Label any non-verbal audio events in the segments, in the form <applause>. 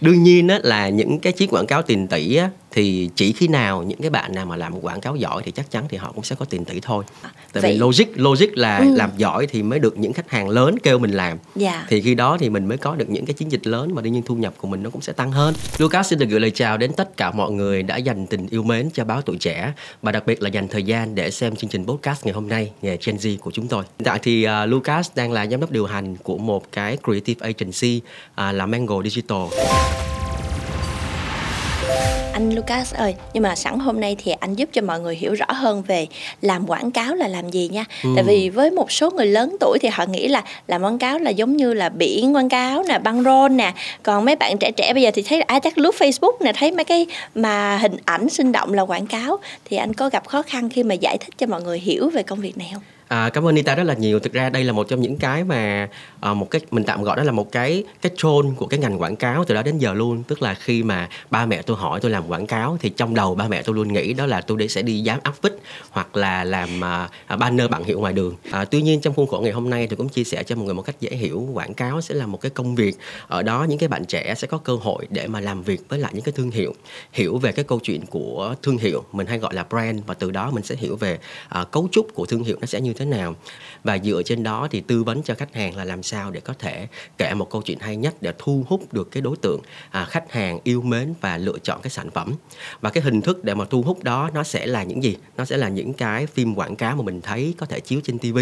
đương nhiên á, là những cái chiếc quảng cáo tiền tỷ á, thì chỉ khi nào những cái bạn nào mà làm quảng cáo giỏi thì chắc chắn thì họ cũng sẽ có tiền tỷ thôi tại Vậy- vì logic logic là Ừ. làm giỏi thì mới được những khách hàng lớn kêu mình làm Dạ. thì khi đó thì mình mới có được những cái chiến dịch lớn mà đương nhiên thu nhập của mình nó cũng sẽ tăng hơn. Lucas xin được gửi lời chào đến tất cả mọi người đã dành tình yêu mến cho báo tuổi trẻ và đặc biệt là dành thời gian để xem chương trình podcast ngày hôm nay nghề Gen Z của chúng tôi. Hiện tại thì uh, Lucas đang là giám đốc điều hành của một cái creative agency uh, là Mango Digital. Anh Lucas ơi, nhưng mà sẵn hôm nay thì anh giúp cho mọi người hiểu rõ hơn về làm quảng cáo là làm gì nha. Ừ. Tại vì với một số người lớn tuổi thì họ nghĩ là làm quảng cáo là giống như là biển quảng cáo nè, băng rôn nè. Còn mấy bạn trẻ trẻ bây giờ thì thấy ai chắc lướt Facebook nè, thấy mấy cái mà hình ảnh sinh động là quảng cáo. Thì anh có gặp khó khăn khi mà giải thích cho mọi người hiểu về công việc này không? À, cảm ơn Nita rất là nhiều. Thực ra đây là một trong những cái mà à, một cái mình tạm gọi đó là một cái cái trôn của cái ngành quảng cáo từ đó đến giờ luôn. Tức là khi mà ba mẹ tôi hỏi tôi làm quảng cáo thì trong đầu ba mẹ tôi luôn nghĩ đó là tôi để sẽ đi dán áp vích hoặc là làm à, à, banner bảng hiệu ngoài đường. À, tuy nhiên trong khuôn khổ ngày hôm nay tôi cũng chia sẻ cho mọi người một cách dễ hiểu quảng cáo sẽ là một cái công việc ở đó những cái bạn trẻ sẽ có cơ hội để mà làm việc với lại những cái thương hiệu hiểu về cái câu chuyện của thương hiệu mình hay gọi là brand và từ đó mình sẽ hiểu về à, cấu trúc của thương hiệu nó sẽ như thế nào. Và dựa trên đó thì tư vấn cho khách hàng là làm sao để có thể kể một câu chuyện hay nhất để thu hút được cái đối tượng à, khách hàng yêu mến và lựa chọn cái sản phẩm. Và cái hình thức để mà thu hút đó nó sẽ là những gì? Nó sẽ là những cái phim quảng cáo mà mình thấy có thể chiếu trên TV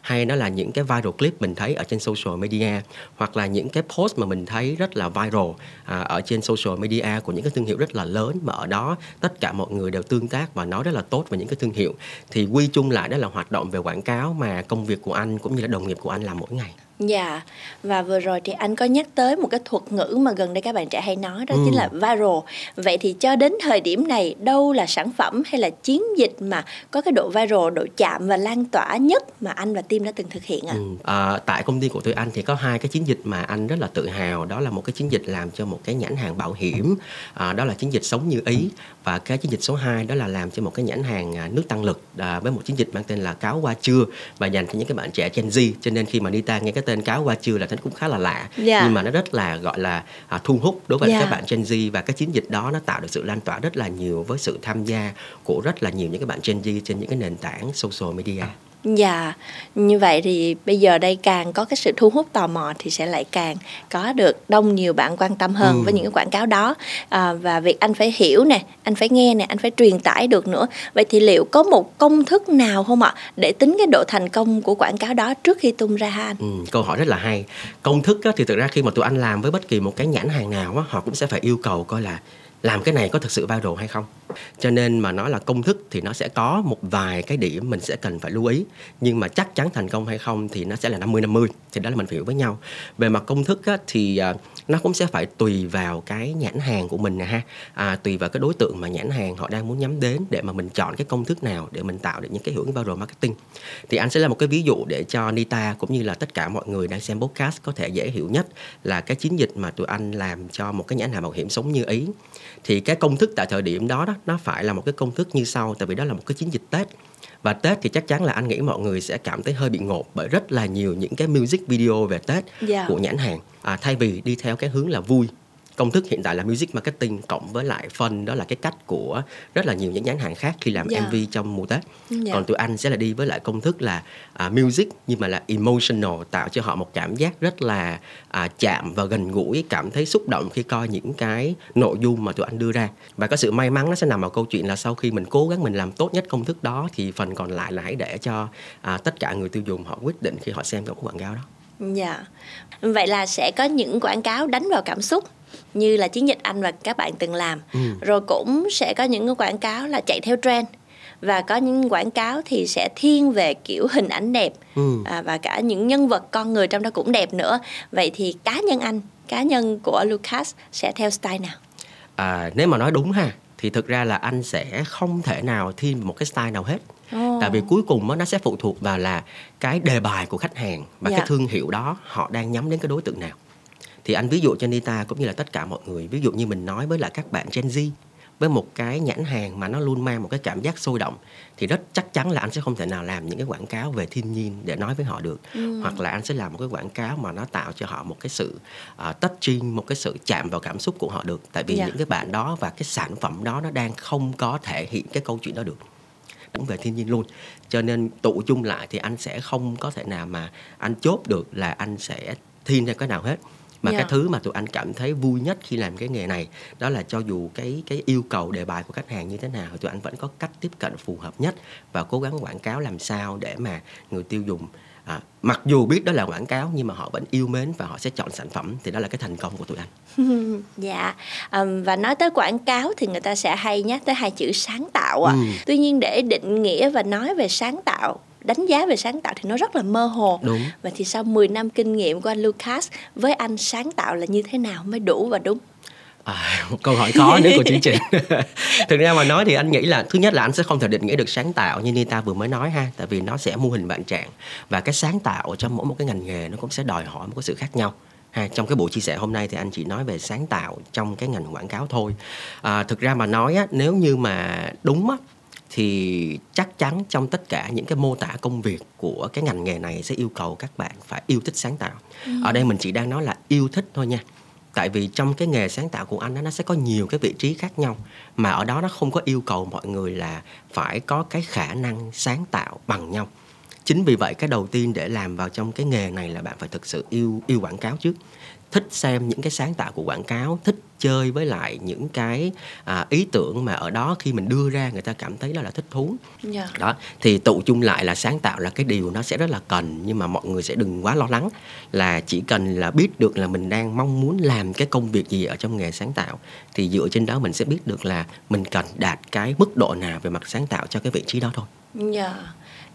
hay nó là những cái viral clip mình thấy ở trên social media hoặc là những cái post mà mình thấy rất là viral à, ở trên social media của những cái thương hiệu rất là lớn mà ở đó tất cả mọi người đều tương tác và nói rất là tốt về những cái thương hiệu. Thì quy chung lại đó là hoạt động về quảng cáo mà công việc của anh cũng như là đồng nghiệp của anh làm mỗi ngày? Dạ, và vừa rồi thì anh có nhắc tới một cái thuật ngữ mà gần đây các bạn trẻ hay nói đó Ừ. chính là viral. Vậy thì cho đến thời điểm này đâu là sản phẩm hay là chiến dịch mà có cái độ viral, độ chạm và lan tỏa nhất mà anh và team đã từng thực hiện ạ? Ừ. À, tại công ty của tụi anh thì có hai cái chiến dịch mà anh rất là tự hào đó là một cái chiến dịch làm cho một cái nhãn hàng bảo hiểm à, đó là chiến dịch sống như ý và cái chiến dịch số 2 đó là làm cho một cái nhãn hàng à, nước tăng lực à, với một chiến dịch mang tên là cáo qua trưa và dành cho những cái bạn trẻ Gen Z cho nên khi mà Nita nghe cái tên cáo qua trưa là thấy cũng khá là lạ Dạ. nhưng mà nó rất là gọi là à, thu hút đối với Dạ. các bạn Gen Z và cái chiến dịch đó nó tạo được sự lan tỏa rất là nhiều với sự tham gia của rất là nhiều những cái bạn Gen Z trên những cái nền tảng social media. Dạ, như vậy thì bây giờ đây càng có cái sự thu hút tò mò thì sẽ lại càng có được đông nhiều bạn quan tâm hơn Ừ. với những cái quảng cáo đó à, và việc anh phải hiểu nè, anh phải nghe nè, anh phải truyền tải được nữa. Vậy thì liệu có một công thức nào không ạ để tính cái độ thành công của quảng cáo đó trước khi tung ra hả anh? Ừ, câu hỏi rất là hay công thức á, thì thực ra khi mà tụi anh làm với bất kỳ một cái nhãn hàng nào á, họ cũng sẽ phải yêu cầu coi là làm cái này có thực sự viral hay không? Cho nên mà nói là công thức thì nó sẽ có một vài cái điểm mình sẽ cần phải lưu ý. Nhưng mà chắc chắn thành công hay không thì nó sẽ là 50 50 thì đó là mình phải hiểu với nhau. Về mặt công thức á, thì à, nó cũng sẽ phải tùy vào cái nhãn hàng của mình nè ha. À, tùy vào cái đối tượng mà nhãn hàng họ đang muốn nhắm đến để mà mình chọn cái công thức nào để mình tạo được những cái hiệu ứng viral marketing. Thì anh sẽ là một cái ví dụ để cho Nita cũng như là tất cả mọi người đang xem podcast có thể dễ hiểu nhất là cái chiến dịch mà tụi anh làm cho một cái nhãn hàng bảo hiểm sống như ý. Thì cái công thức tại thời điểm đó đó nó phải là một cái công thức như sau tại vì đó là một cái chiến dịch Tết. Và Tết thì chắc chắn là anh nghĩ mọi người sẽ cảm thấy hơi bị ngộp bởi rất là nhiều những cái music video về Tết Dạ. của nhãn hàng à, thay vì đi theo cái hướng là vui công thức hiện tại là music marketing cộng với lại fun đó là cái cách của rất là nhiều những nhãn hàng khác khi làm Dạ. MV trong mùa Tết Dạ. còn tụi anh sẽ là đi với lại công thức là à, music nhưng mà là emotional tạo cho họ một cảm giác rất là à, chạm và gần gũi cảm thấy xúc động khi coi những cái nội dung mà tụi anh đưa ra và có sự may mắn nó sẽ nằm ở câu chuyện là sau khi mình cố gắng mình làm tốt nhất công thức đó thì phần còn lại là hãy để cho à, tất cả người tiêu dùng họ quyết định khi họ xem cái quảng cáo đó Dạ. Vậy là sẽ có những quảng cáo đánh vào cảm xúc như là chiến dịch anh và các bạn từng làm. Ừ. Rồi cũng sẽ có những cái quảng cáo là chạy theo trend và có những quảng cáo thì sẽ thiên về kiểu hình ảnh đẹp Ừ. à, và cả những nhân vật con người trong đó cũng đẹp nữa. Vậy thì cá nhân anh, cá nhân của Lucas sẽ theo style nào? à, nếu mà nói đúng ha thì thực ra là anh sẽ không thể nào thiên một cái style nào hết Tại vì cuối cùng á, nó sẽ phụ thuộc vào là cái đề bài của khách hàng và Dạ. cái thương hiệu đó họ đang nhắm đến cái đối tượng nào thì anh ví dụ cho Nita cũng như là tất cả mọi người ví dụ như mình nói với lại các bạn Gen Z với một cái nhãn hàng mà nó luôn mang một cái cảm giác sôi động thì rất chắc chắn là anh sẽ không thể nào làm những cái quảng cáo về thiên nhiên để nói với họ được ừ. hoặc là anh sẽ làm một cái quảng cáo mà nó tạo cho họ một cái sự uh, touching một cái sự chạm vào cảm xúc của họ được tại vì yeah. Dạ. những cái bạn đó và cái sản phẩm đó nó đang không có thể hiện cái câu chuyện đó được cũng về thiên nhiên luôn cho nên tụ chung lại thì anh sẽ không có thể nào mà anh chốt được là anh sẽ thiên ra cái nào hết mà yeah. cái dạ. thứ mà tụi anh cảm thấy vui nhất khi làm cái nghề này đó là cho dù cái cái yêu cầu đề bài của khách hàng như thế nào tụi anh vẫn có cách tiếp cận phù hợp nhất và cố gắng quảng cáo làm sao để mà người tiêu dùng à, mặc dù biết đó là quảng cáo nhưng mà họ vẫn yêu mến và họ sẽ chọn sản phẩm thì đó là cái thành công của tụi anh <laughs> dạ um, và nói tới quảng cáo thì người ta sẽ hay nhắc tới hai chữ sáng tạo ạ à. ừ. tuy nhiên để định nghĩa và nói về sáng tạo đánh giá về sáng tạo thì nó rất là mơ hồ đúng và thì sau 10 năm kinh nghiệm của anh Lucas với anh sáng tạo là như thế nào mới đủ và đúng À, một <laughs> câu hỏi khó nữa của chương trình. <laughs> Thực ra mà nói thì anh nghĩ là thứ nhất là anh sẽ không thể định nghĩa được sáng tạo như Nita vừa mới nói ha tại vì nó sẽ mô hình bạn trạng và cái sáng tạo trong mỗi một cái ngành nghề nó cũng sẽ đòi hỏi một cái sự khác nhau. Ha trong cái buổi chia sẻ hôm nay thì anh chỉ nói về sáng tạo trong cái ngành quảng cáo thôi. À, thực ra mà nói á, nếu như mà đúng á thì chắc chắn trong tất cả những cái mô tả công việc của cái ngành nghề này sẽ yêu cầu các bạn phải yêu thích sáng tạo. Ừ. ở đây mình chỉ đang nói là yêu thích thôi nha tại vì trong cái nghề sáng tạo của anh đó, nó sẽ có nhiều cái vị trí khác nhau. Mà ở đó nó không có yêu cầu mọi người là phải có cái khả năng sáng tạo bằng nhau. Chính vì vậy cái đầu tiên để làm vào trong cái nghề này là bạn phải thực sự yêu yêu quảng cáo trước thích xem những cái sáng tạo của quảng cáo thích chơi với lại những cái à, ý tưởng mà ở đó khi mình đưa ra người ta cảm thấy đó là thích thú yeah. Dạ. đó thì tụ chung lại là sáng tạo là cái điều nó sẽ rất là cần nhưng mà mọi người sẽ đừng quá lo lắng là chỉ cần là biết được là mình đang mong muốn làm cái công việc gì ở trong nghề sáng tạo thì dựa trên đó mình sẽ biết được là mình cần đạt cái mức độ nào về mặt sáng tạo cho cái vị trí đó thôi. Dạ. Yeah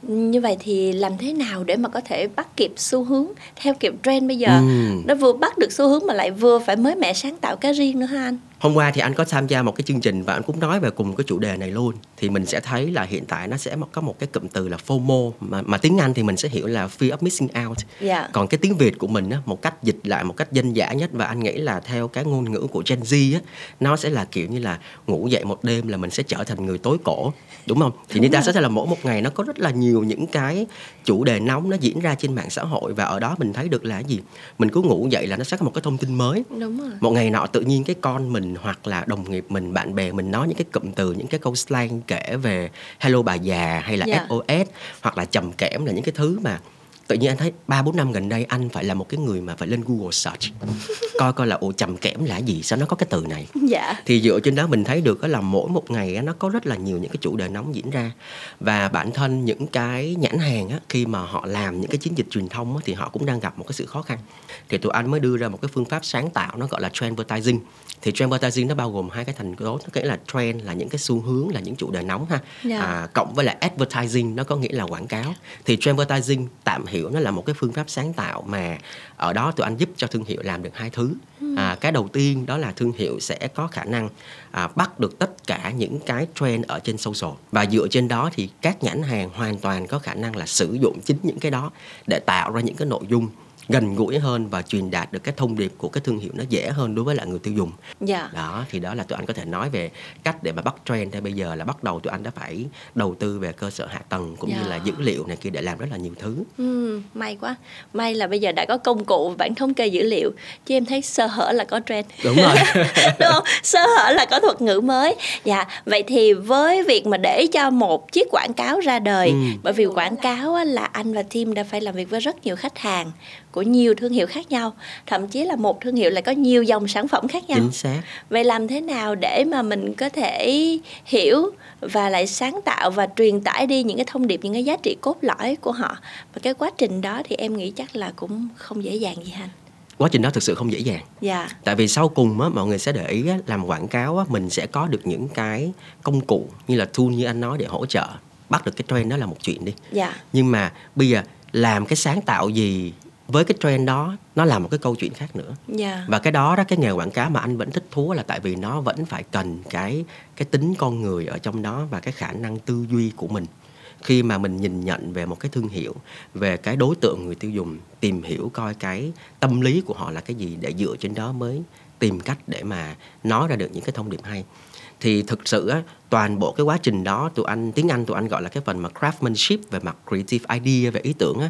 như vậy thì làm thế nào để mà có thể bắt kịp xu hướng theo kịp trend bây giờ ừ. nó vừa bắt được xu hướng mà lại vừa phải mới mẻ sáng tạo cái riêng nữa ha anh hôm qua thì anh có tham gia một cái chương trình và anh cũng nói về cùng cái chủ đề này luôn thì mình sẽ thấy là hiện tại nó sẽ có một cái cụm từ là FOMO mà mà tiếng Anh thì mình sẽ hiểu là fear of missing out yeah. Dạ. còn cái tiếng Việt của mình á, một cách dịch lại một cách dân dã nhất và anh nghĩ là theo cái ngôn ngữ của Gen Z á, nó sẽ là kiểu như là ngủ dậy một đêm là mình sẽ trở thành người tối cổ đúng không thì người ta sẽ là mỗi một ngày nó có rất là nhiều những cái chủ đề nóng nó diễn ra trên mạng xã hội và ở đó mình thấy được là gì mình cứ ngủ dậy là nó sẽ có một cái thông tin mới đúng rồi. một ngày nọ tự nhiên cái con mình hoặc là đồng nghiệp mình bạn bè mình nói những cái cụm từ những cái câu slang kể về hello bà già hay là yeah. Dạ. SOS hoặc là trầm kẽm là những cái thứ mà tự nhiên anh thấy ba bốn năm gần đây anh phải là một cái người mà phải lên Google search coi coi là ồ trầm kẽm là gì sao nó có cái từ này dạ. thì dựa trên đó mình thấy được là mỗi một ngày nó có rất là nhiều những cái chủ đề nóng diễn ra và bản thân những cái nhãn hàng á, khi mà họ làm những cái chiến dịch truyền thông á, thì họ cũng đang gặp một cái sự khó khăn thì tụi anh mới đưa ra một cái phương pháp sáng tạo nó gọi là trend advertising thì trend advertising nó bao gồm hai cái thành tố nó nghĩa là trend là những cái xu hướng là những chủ đề nóng ha yeah. Dạ. à, cộng với lại advertising nó có nghĩa là quảng cáo thì trend advertising tạm hiểu nó là một cái phương pháp sáng tạo mà ở đó tụi anh giúp cho thương hiệu làm được hai thứ. Hmm. à, cái đầu tiên đó là thương hiệu sẽ có khả năng à, bắt được tất cả những cái trend ở trên social. Và dựa trên đó thì các nhãn hàng hoàn toàn có khả năng là sử dụng chính những cái đó để tạo ra những cái nội dung gần gũi hơn và truyền đạt được cái thông điệp của cái thương hiệu nó dễ hơn đối với lại người tiêu dùng. Dạ. Đó thì đó là tụi anh có thể nói về cách để mà bắt trend hay bây giờ là bắt đầu tụi anh đã phải đầu tư về cơ sở hạ tầng cũng dạ. như là dữ liệu này kia để làm rất là nhiều thứ. Ừ, may quá. May là bây giờ đã có công cụ bản thống kê dữ liệu chứ em thấy sơ hở là có trend. Đúng rồi. <laughs> Đúng không? Sơ hở là có thuật ngữ mới. Dạ, vậy thì với việc mà để cho một chiếc quảng cáo ra đời ừ. bởi vì quảng cáo là anh và team đã phải làm việc với rất nhiều khách hàng của nhiều thương hiệu khác nhau. Thậm chí là một thương hiệu lại có nhiều dòng sản phẩm khác nhau. Chính xác. Vậy làm thế nào để mà mình có thể hiểu và lại sáng tạo và truyền tải đi những cái thông điệp những cái giá trị cốt lõi của họ? Và cái quá trình đó thì em nghĩ chắc là cũng không dễ dàng gì anh quá trình đó thực sự không dễ dàng. Dạ. tại vì sau cùng á mọi người sẽ để ý á, làm quảng cáo á, mình sẽ có được những cái công cụ như là tool như anh nói để hỗ trợ bắt được cái trend đó là một chuyện đi. Dạ. nhưng mà bây giờ làm cái sáng tạo gì với cái trend đó nó là một cái câu chuyện khác nữa yeah. Dạ. và cái đó đó cái nghề quảng cáo mà anh vẫn thích thú là tại vì nó vẫn phải cần cái cái tính con người ở trong đó và cái khả năng tư duy của mình khi mà mình nhìn nhận về một cái thương hiệu về cái đối tượng người tiêu dùng tìm hiểu coi cái tâm lý của họ là cái gì để dựa trên đó mới tìm cách để mà nói ra được những cái thông điệp hay thì thực sự á, toàn bộ cái quá trình đó tụi anh tiếng Anh tụi anh gọi là cái phần mà craftsmanship về mặt creative idea về ý tưởng á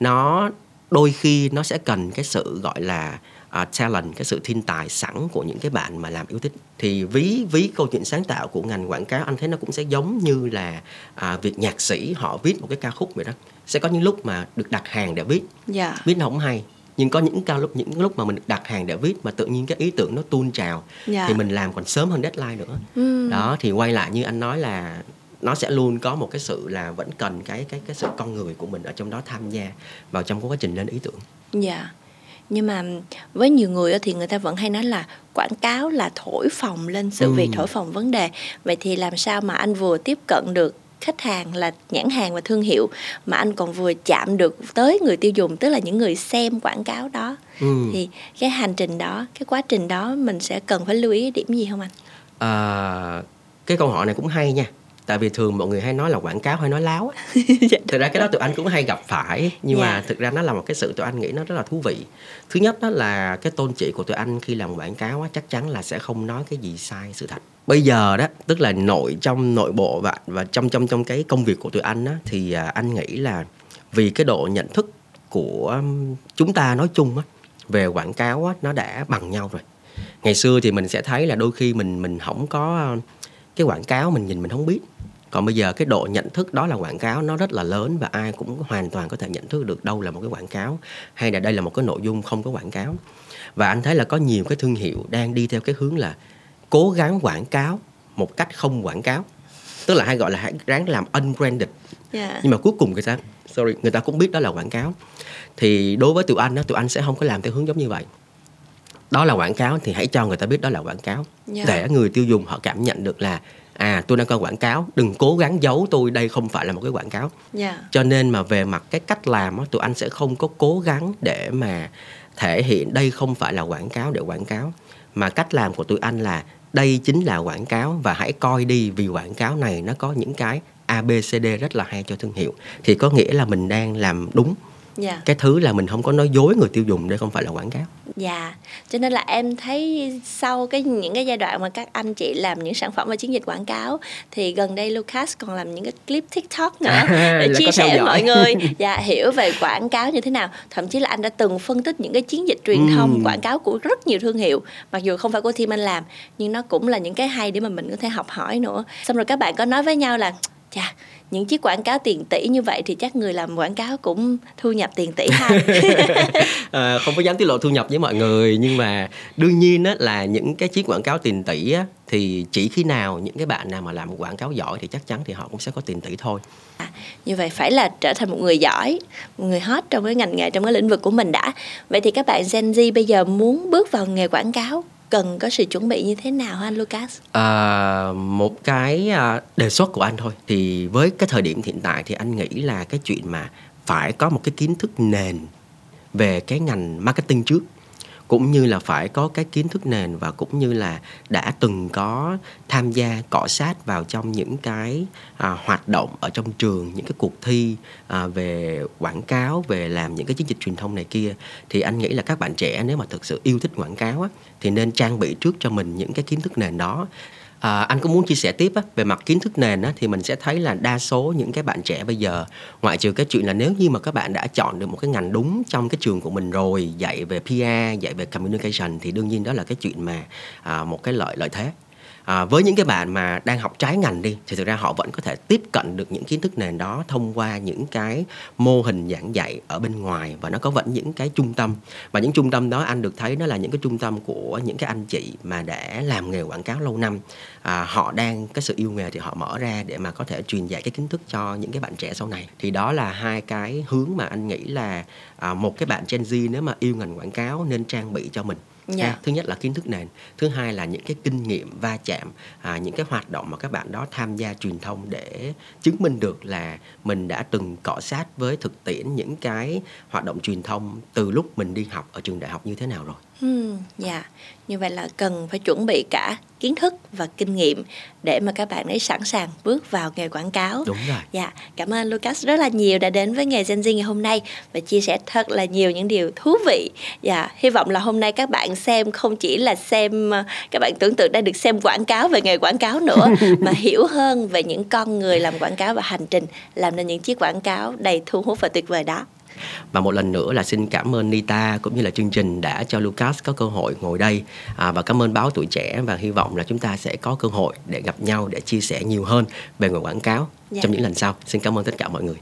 nó đôi khi nó sẽ cần cái sự gọi là uh, talent cái sự thiên tài sẵn của những cái bạn mà làm yêu thích. Thì ví ví câu chuyện sáng tạo của ngành quảng cáo anh thấy nó cũng sẽ giống như là uh, việc nhạc sĩ họ viết một cái ca khúc vậy đó. Sẽ có những lúc mà được đặt hàng để viết. Dạ. Viết nó không hay nhưng có những cao lúc những lúc mà mình được đặt hàng để viết mà tự nhiên cái ý tưởng nó tuôn trào dạ. thì mình làm còn sớm hơn deadline nữa. Ừ. đó thì quay lại như anh nói là nó sẽ luôn có một cái sự là vẫn cần cái cái cái sự con người của mình ở trong đó tham gia vào trong quá trình lên ý tưởng Dạ. Nhưng mà với nhiều người thì người ta vẫn hay nói là quảng cáo là thổi phồng lên sự Ừ. việc, thổi phồng vấn đề. Vậy thì làm sao mà anh vừa tiếp cận được khách hàng là nhãn hàng và thương hiệu mà anh còn vừa chạm được tới người tiêu dùng tức là những người xem quảng cáo đó ừ. thì cái hành trình đó cái quá trình đó mình sẽ cần phải lưu ý điểm gì không anh à, cái câu hỏi này cũng hay nha tại vì thường mọi người hay nói là quảng cáo hay nói láo á. <laughs> Dạ, thực ra cái đó tụi anh cũng hay gặp phải nhưng Dạ. mà thực ra nó là một cái sự tụi anh nghĩ nó rất là thú vị. Thứ nhất đó là cái tôn chỉ của tụi anh khi làm quảng cáo á, chắc chắn là sẽ không nói cái gì sai sự thật. Bây giờ đó tức là nội trong nội bộ và và trong trong trong cái công việc của tụi anh á, thì à, anh nghĩ là vì cái độ nhận thức của chúng ta nói chung á, về quảng cáo á, nó đã bằng nhau rồi. Ngày xưa thì mình sẽ thấy là đôi khi mình mình không có cái quảng cáo mình nhìn mình không biết còn bây giờ cái độ nhận thức đó là quảng cáo nó rất là lớn và ai cũng hoàn toàn có thể nhận thức được đâu là một cái quảng cáo hay là đây là một cái nội dung không có quảng cáo. Và anh thấy là có nhiều cái thương hiệu đang đi theo cái hướng là cố gắng quảng cáo một cách không quảng cáo. Tức là hay gọi là hãy ráng làm unbranded. Dạ. Nhưng mà cuối cùng người ta sorry người ta cũng biết đó là quảng cáo. Thì đối với tụi anh đó tụi anh sẽ không có làm theo hướng giống như vậy. Đó là quảng cáo thì hãy cho người ta biết đó là quảng cáo. Dạ. để người tiêu dùng họ cảm nhận được là à tôi đang coi quảng cáo. Đừng cố gắng giấu tôi đây không phải là một cái quảng cáo. Dạ. Cho nên mà về mặt cái cách làm á, tụi anh sẽ không có cố gắng để mà thể hiện đây không phải là quảng cáo để quảng cáo. Mà cách làm của tụi anh là đây chính là quảng cáo và hãy coi đi vì quảng cáo này nó có những cái ABCD rất là hay cho thương hiệu. Thì có nghĩa là mình đang làm đúng dạ cái thứ là mình không có nói dối người tiêu dùng đây không phải là quảng cáo Dạ, cho nên là em thấy sau cái những cái giai đoạn mà các anh chị làm những sản phẩm và chiến dịch quảng cáo thì gần đây Lucas còn làm những cái clip TikTok nữa <laughs> để chia sẻ với dõi. mọi người và <laughs> hiểu về quảng cáo như thế nào. Thậm chí là anh đã từng phân tích những cái chiến dịch truyền thông Ừm. quảng cáo của rất nhiều thương hiệu, mặc dù không phải của team anh làm nhưng nó cũng là những cái hay để mà mình có thể học hỏi nữa. Xong rồi các bạn có nói với nhau là chà những chiếc quảng cáo tiền tỷ như vậy thì chắc người làm quảng cáo cũng thu nhập tiền tỷ ha. <laughs> à, không có dám tiết lộ thu nhập với mọi người nhưng mà đương nhiên á, là những cái chiếc quảng cáo tiền tỷ á, thì chỉ khi nào những cái bạn nào mà làm quảng cáo giỏi thì chắc chắn thì họ cũng sẽ có tiền tỷ thôi như vậy phải là trở thành một người giỏi một người hot trong cái ngành nghề trong cái lĩnh vực của mình đã vậy thì các bạn Gen Z bây giờ muốn bước vào nghề quảng cáo cần có sự chuẩn bị như thế nào hả anh Lucas? À, một cái à, đề xuất của anh thôi. Thì với cái thời điểm hiện tại thì anh nghĩ là cái chuyện mà phải có một cái kiến thức nền về cái ngành marketing trước cũng như là phải có cái kiến thức nền và cũng như là đã từng có tham gia cọ sát vào trong những cái à, hoạt động ở trong trường những cái cuộc thi à, về quảng cáo về làm những cái chiến dịch truyền thông này kia thì anh nghĩ là các bạn trẻ nếu mà thực sự yêu thích quảng cáo á, thì nên trang bị trước cho mình những cái kiến thức nền đó. À, anh cũng muốn chia sẻ tiếp á, về mặt kiến thức nền á, thì mình sẽ thấy là đa số những cái bạn trẻ bây giờ ngoại trừ cái chuyện là nếu như mà các bạn đã chọn được một cái ngành đúng trong cái trường của mình rồi dạy về PR dạy về communication thì đương nhiên đó là cái chuyện mà à, một cái lợi lợi thế à, với những cái bạn mà đang học trái ngành đi thì thực ra họ vẫn có thể tiếp cận được những kiến thức nền đó thông qua những cái mô hình giảng dạy ở bên ngoài và nó có vẫn những cái trung tâm. Và những trung tâm đó anh được thấy nó là những cái trung tâm của những cái anh chị mà đã làm nghề quảng cáo lâu năm. À, họ đang cái sự yêu nghề thì họ mở ra để mà có thể truyền dạy cái kiến thức cho những cái bạn trẻ sau này. Thì đó là hai cái hướng mà anh nghĩ là à, một cái bạn Gen Z nếu mà yêu ngành quảng cáo nên trang bị cho mình. Dạ. Thứ nhất là kiến thức nền thứ hai là những cái kinh nghiệm va chạm à, những cái hoạt động mà các bạn đó tham gia truyền thông để chứng minh được là mình đã từng cọ sát với thực tiễn những cái hoạt động truyền thông từ lúc mình đi học ở trường đại học như thế nào rồi Hmm, dạ, như vậy là cần phải chuẩn bị cả kiến thức và kinh nghiệm để mà các bạn ấy sẵn sàng bước vào nghề quảng cáo. Đúng rồi. Dạ, cảm ơn Lucas rất là nhiều đã đến với nghề Gen Z ngày hôm nay và chia sẻ thật là nhiều những điều thú vị. Dạ, hy vọng là hôm nay các bạn xem không chỉ là xem ờ, các bạn tưởng tượng đang được xem quảng cáo về nghề quảng cáo nữa <laughs> mà hiểu hơn về những con người làm quảng cáo và hành trình làm nên những chiếc quảng cáo đầy thu hút và tuyệt vời đó. Và một lần nữa là xin cảm ơn Nita cũng như là chương trình đã cho Lucas có cơ hội ngồi đây à, và cảm ơn báo tuổi trẻ và hy vọng là chúng ta sẽ có cơ hội để gặp nhau để chia sẻ nhiều hơn về nghề quảng cáo dạ. trong những lần sau. Xin cảm ơn tất cả mọi người.